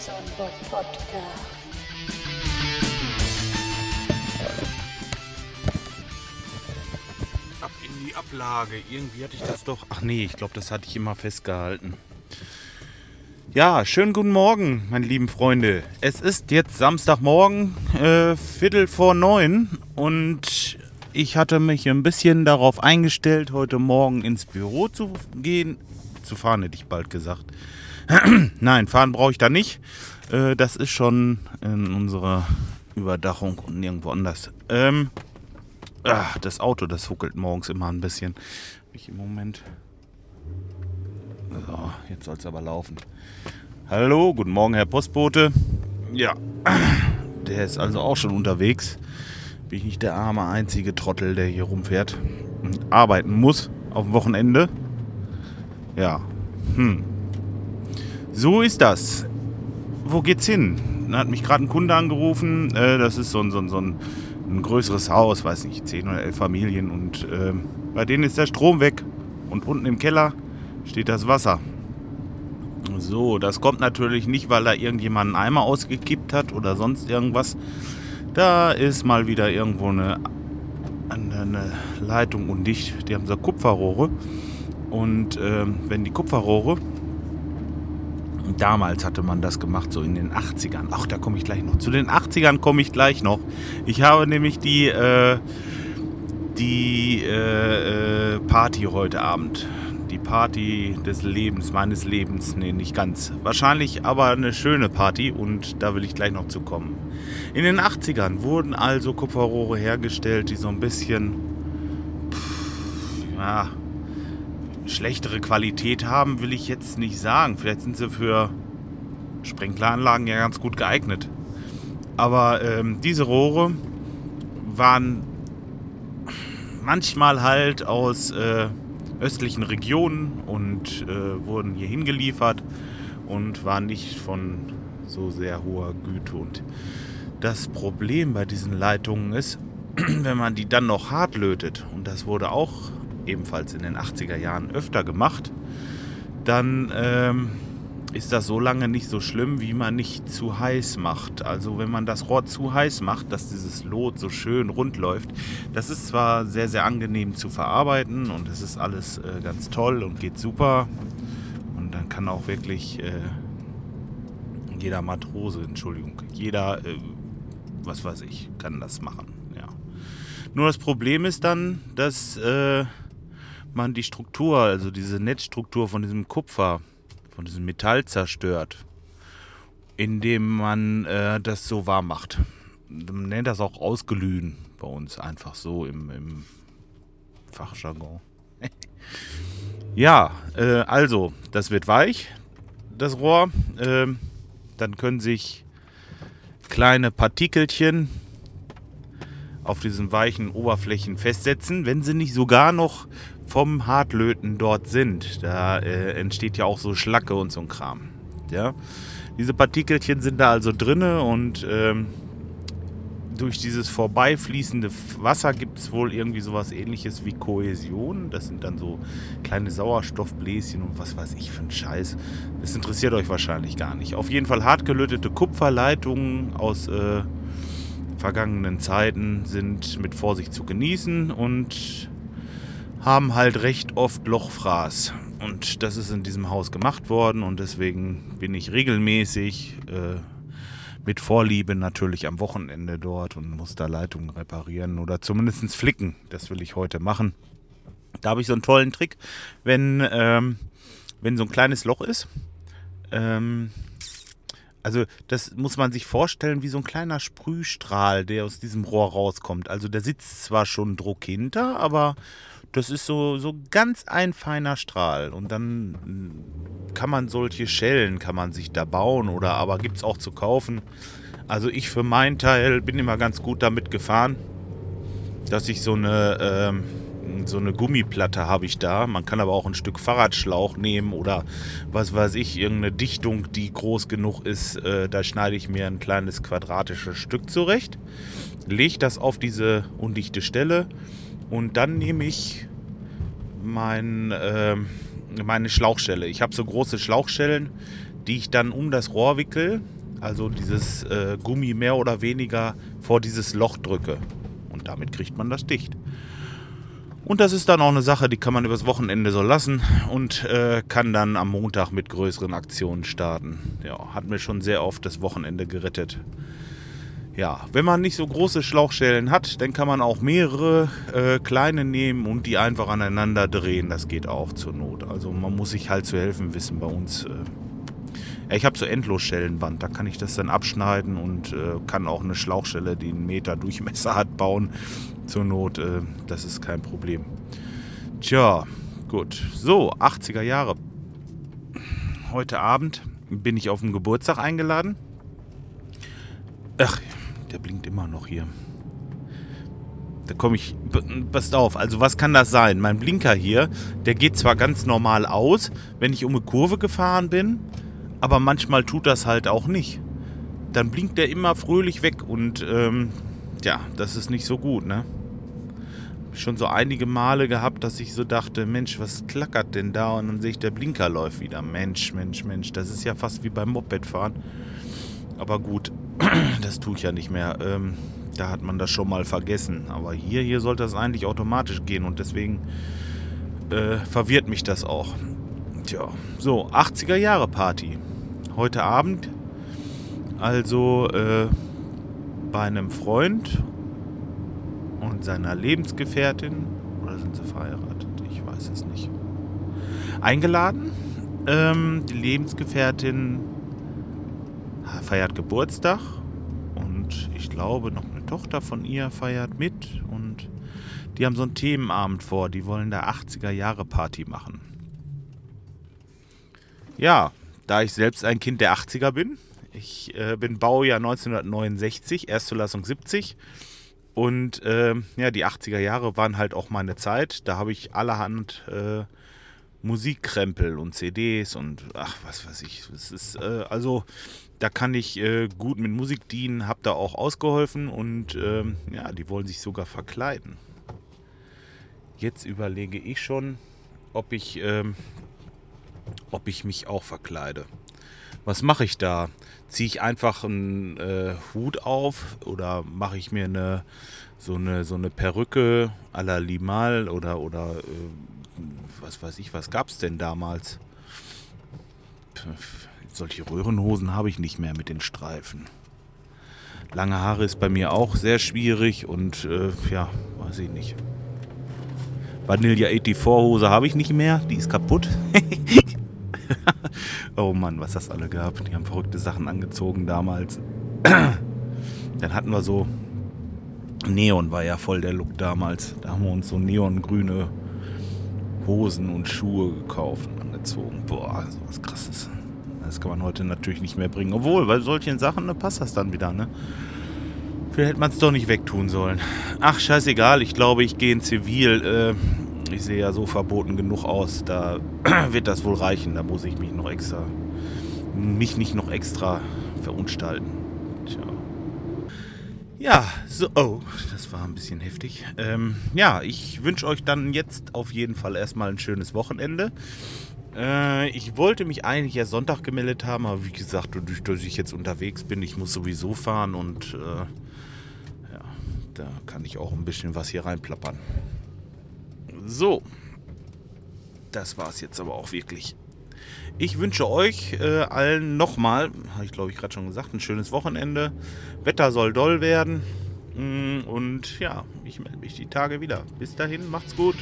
Zombot Podcast. Ab in die Ablage. Irgendwie hatte ich das doch. Ach nee, ich glaube, das hatte ich immer festgehalten. Ja, schönen guten Morgen, meine lieben Freunde. Es ist jetzt Samstagmorgen, äh, Viertel vor neun und ich hatte mich ein bisschen darauf eingestellt, heute Morgen ins Büro zu gehen. Zu fahren hätte ich bald gesagt. Nein, fahren brauche ich da nicht. Äh, das ist schon in unserer Überdachung und nirgendwo anders. Ähm, ah, das Auto, das huckelt morgens immer ein bisschen. Ich im Moment. So, jetzt soll es aber laufen. Hallo, guten Morgen, Herr Postbote. Ja, der ist also auch schon unterwegs. Bin ich nicht der arme einzige Trottel, der hier rumfährt und arbeiten muss auf dem Wochenende? Ja, hm. So ist das. Wo geht's hin? Da hat mich gerade ein Kunde angerufen. Äh, das ist so ein, so, ein, so ein, ein, größeres Haus, weiß nicht, 10 oder 11 Familien. Und äh, bei denen ist der Strom weg. Und unten im Keller steht das Wasser. So, das kommt natürlich nicht, weil da irgendjemand einen Eimer ausgekippt hat oder sonst irgendwas. Da ist mal wieder irgendwo eine, eine, eine Leitung undicht. Die haben so Kupferrohre. Und äh, wenn die Kupferrohre, damals hatte man das gemacht, so in den 80ern. Ach, da komme ich gleich noch. Zu den 80ern komme ich gleich noch. Ich habe nämlich die, äh, die äh, äh Party heute Abend die Party des Lebens, meines Lebens. Nee, nicht ganz. Wahrscheinlich aber eine schöne Party und da will ich gleich noch zu kommen. In den 80ern wurden also Kupferrohre hergestellt, die so ein bisschen pff, ja, schlechtere Qualität haben, will ich jetzt nicht sagen. Vielleicht sind sie für Sprinkleranlagen ja ganz gut geeignet. Aber ähm, diese Rohre waren manchmal halt aus äh, östlichen Regionen und äh, wurden hier hingeliefert und waren nicht von so sehr hoher Güte. Und das Problem bei diesen Leitungen ist, wenn man die dann noch hart lötet, und das wurde auch ebenfalls in den 80er Jahren öfter gemacht, dann ähm, ist das so lange nicht so schlimm, wie man nicht zu heiß macht. Also wenn man das Rohr zu heiß macht, dass dieses Lot so schön rund läuft, das ist zwar sehr, sehr angenehm zu verarbeiten und es ist alles äh, ganz toll und geht super. Und dann kann auch wirklich äh, jeder Matrose, Entschuldigung, jeder, äh, was weiß ich, kann das machen. Ja. Nur das Problem ist dann, dass äh, man die Struktur, also diese Netzstruktur von diesem Kupfer, von diesem Metall zerstört, indem man äh, das so warm macht. Man nennt das auch ausglühen bei uns, einfach so im, im Fachjargon. ja, äh, also, das wird weich, das Rohr. Äh, dann können sich kleine Partikelchen auf diesen weichen Oberflächen festsetzen, wenn sie nicht sogar noch vom Hartlöten dort sind. Da äh, entsteht ja auch so Schlacke und so ein Kram. Ja? Diese Partikelchen sind da also drinne und ähm, durch dieses vorbeifließende Wasser gibt es wohl irgendwie sowas ähnliches wie Kohäsion. Das sind dann so kleine Sauerstoffbläschen und was weiß ich für ein Scheiß. Das interessiert euch wahrscheinlich gar nicht. Auf jeden Fall hart gelötete Kupferleitungen aus äh, vergangenen Zeiten sind mit Vorsicht zu genießen und haben halt recht oft Lochfraß. Und das ist in diesem Haus gemacht worden und deswegen bin ich regelmäßig äh, mit Vorliebe natürlich am Wochenende dort und muss da Leitungen reparieren oder zumindest flicken. Das will ich heute machen. Da habe ich so einen tollen Trick, wenn, ähm, wenn so ein kleines Loch ist. Ähm, also das muss man sich vorstellen wie so ein kleiner Sprühstrahl, der aus diesem Rohr rauskommt. Also der sitzt zwar schon Druck hinter, aber das ist so, so ganz ein feiner Strahl. Und dann kann man solche Schellen, kann man sich da bauen oder aber gibt es auch zu kaufen. Also ich für meinen Teil bin immer ganz gut damit gefahren, dass ich so eine, ähm, so eine Gummiplatte habe ich da. Man kann aber auch ein Stück Fahrradschlauch nehmen oder was weiß ich, irgendeine Dichtung, die groß genug ist. Äh, da schneide ich mir ein kleines quadratisches Stück zurecht, lege das auf diese undichte Stelle und dann nehme ich mein, äh, meine Schlauchstelle. Ich habe so große Schlauchstellen, die ich dann um das Rohr wickel, also dieses äh, Gummi mehr oder weniger vor dieses Loch drücke. Und damit kriegt man das dicht. Und das ist dann auch eine Sache, die kann man übers Wochenende so lassen und äh, kann dann am Montag mit größeren Aktionen starten. Ja, hat mir schon sehr oft das Wochenende gerettet. Ja, wenn man nicht so große Schlauchschellen hat, dann kann man auch mehrere äh, kleine nehmen und die einfach aneinander drehen. Das geht auch zur Not. Also man muss sich halt zu helfen wissen bei uns. Äh, ich habe so Endlosschellenband, da kann ich das dann abschneiden und äh, kann auch eine Schlauchschelle, die einen Meter Durchmesser hat, bauen. Zur Not, äh, das ist kein Problem. Tja, gut. So, 80er Jahre. Heute Abend bin ich auf den Geburtstag eingeladen. Ach, der blinkt immer noch hier. Da komme ich. Passt auf, also was kann das sein? Mein Blinker hier, der geht zwar ganz normal aus, wenn ich um eine Kurve gefahren bin, aber manchmal tut das halt auch nicht. Dann blinkt der immer fröhlich weg und ähm, ja, das ist nicht so gut, ne? Schon so einige Male gehabt, dass ich so dachte, Mensch, was klackert denn da? Und dann sehe ich, der Blinker läuft wieder. Mensch, Mensch, Mensch, das ist ja fast wie beim Mopedfahren. Aber gut, das tue ich ja nicht mehr. Ähm, da hat man das schon mal vergessen. Aber hier, hier sollte das eigentlich automatisch gehen und deswegen äh, verwirrt mich das auch. Tja, so, 80er Jahre Party heute Abend. Also äh, bei einem Freund und seiner Lebensgefährtin. Oder sind sie verheiratet? Ich weiß es nicht. Eingeladen. Ähm, die Lebensgefährtin feiert Geburtstag. Und ich glaube, noch eine Tochter von ihr feiert mit. Und die haben so einen Themenabend vor. Die wollen da 80er Jahre Party machen. Ja, da ich selbst ein Kind der 80er bin. Ich äh, bin Baujahr 1969, Erstzulassung 70. Und äh, ja, die 80er Jahre waren halt auch meine Zeit. Da habe ich allerhand äh, Musikkrempel und CDs und ach, was weiß ich. Es ist, äh, also, da kann ich äh, gut mit Musik dienen, habe da auch ausgeholfen und ähm, ja, die wollen sich sogar verkleiden. Jetzt überlege ich schon, ob ich ähm, ob ich mich auch verkleide. Was mache ich da? Ziehe ich einfach einen äh, Hut auf oder mache ich mir eine so eine so eine Perücke à la Limal oder oder äh, was weiß ich, was gab es denn damals? Solche Röhrenhosen habe ich nicht mehr mit den Streifen. Lange Haare ist bei mir auch sehr schwierig und äh, ja, weiß ich nicht. Vanilla 84 Hose habe ich nicht mehr, die ist kaputt. oh Mann, was das alle gab. Die haben verrückte Sachen angezogen damals. Dann hatten wir so. Neon war ja voll der Look damals. Da haben wir uns so neongrüne Hosen und Schuhe gekauft und angezogen. Boah, so was krasses. Das kann man heute natürlich nicht mehr bringen. Obwohl, bei solchen Sachen ne, passt das dann wieder, ne? Vielleicht hätte man es doch nicht wegtun sollen. Ach, scheißegal. Ich glaube, ich gehe in Zivil. Äh, ich sehe ja so verboten genug aus. Da wird das wohl reichen. Da muss ich mich noch extra, mich nicht noch extra verunstalten. Tja. Ja, so, oh, das war ein bisschen heftig. Ähm, ja, ich wünsche euch dann jetzt auf jeden Fall erstmal ein schönes Wochenende. Äh, ich wollte mich eigentlich ja Sonntag gemeldet haben, aber wie gesagt, dadurch, dass ich jetzt unterwegs bin, ich muss sowieso fahren und äh, ja, da kann ich auch ein bisschen was hier reinplappern. So. Das war es jetzt aber auch wirklich. Ich wünsche euch äh, allen nochmal, habe ich glaube ich gerade schon gesagt, ein schönes Wochenende. Wetter soll doll werden. Mm, und ja, ich melde mich die Tage wieder. Bis dahin, macht's gut.